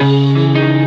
Música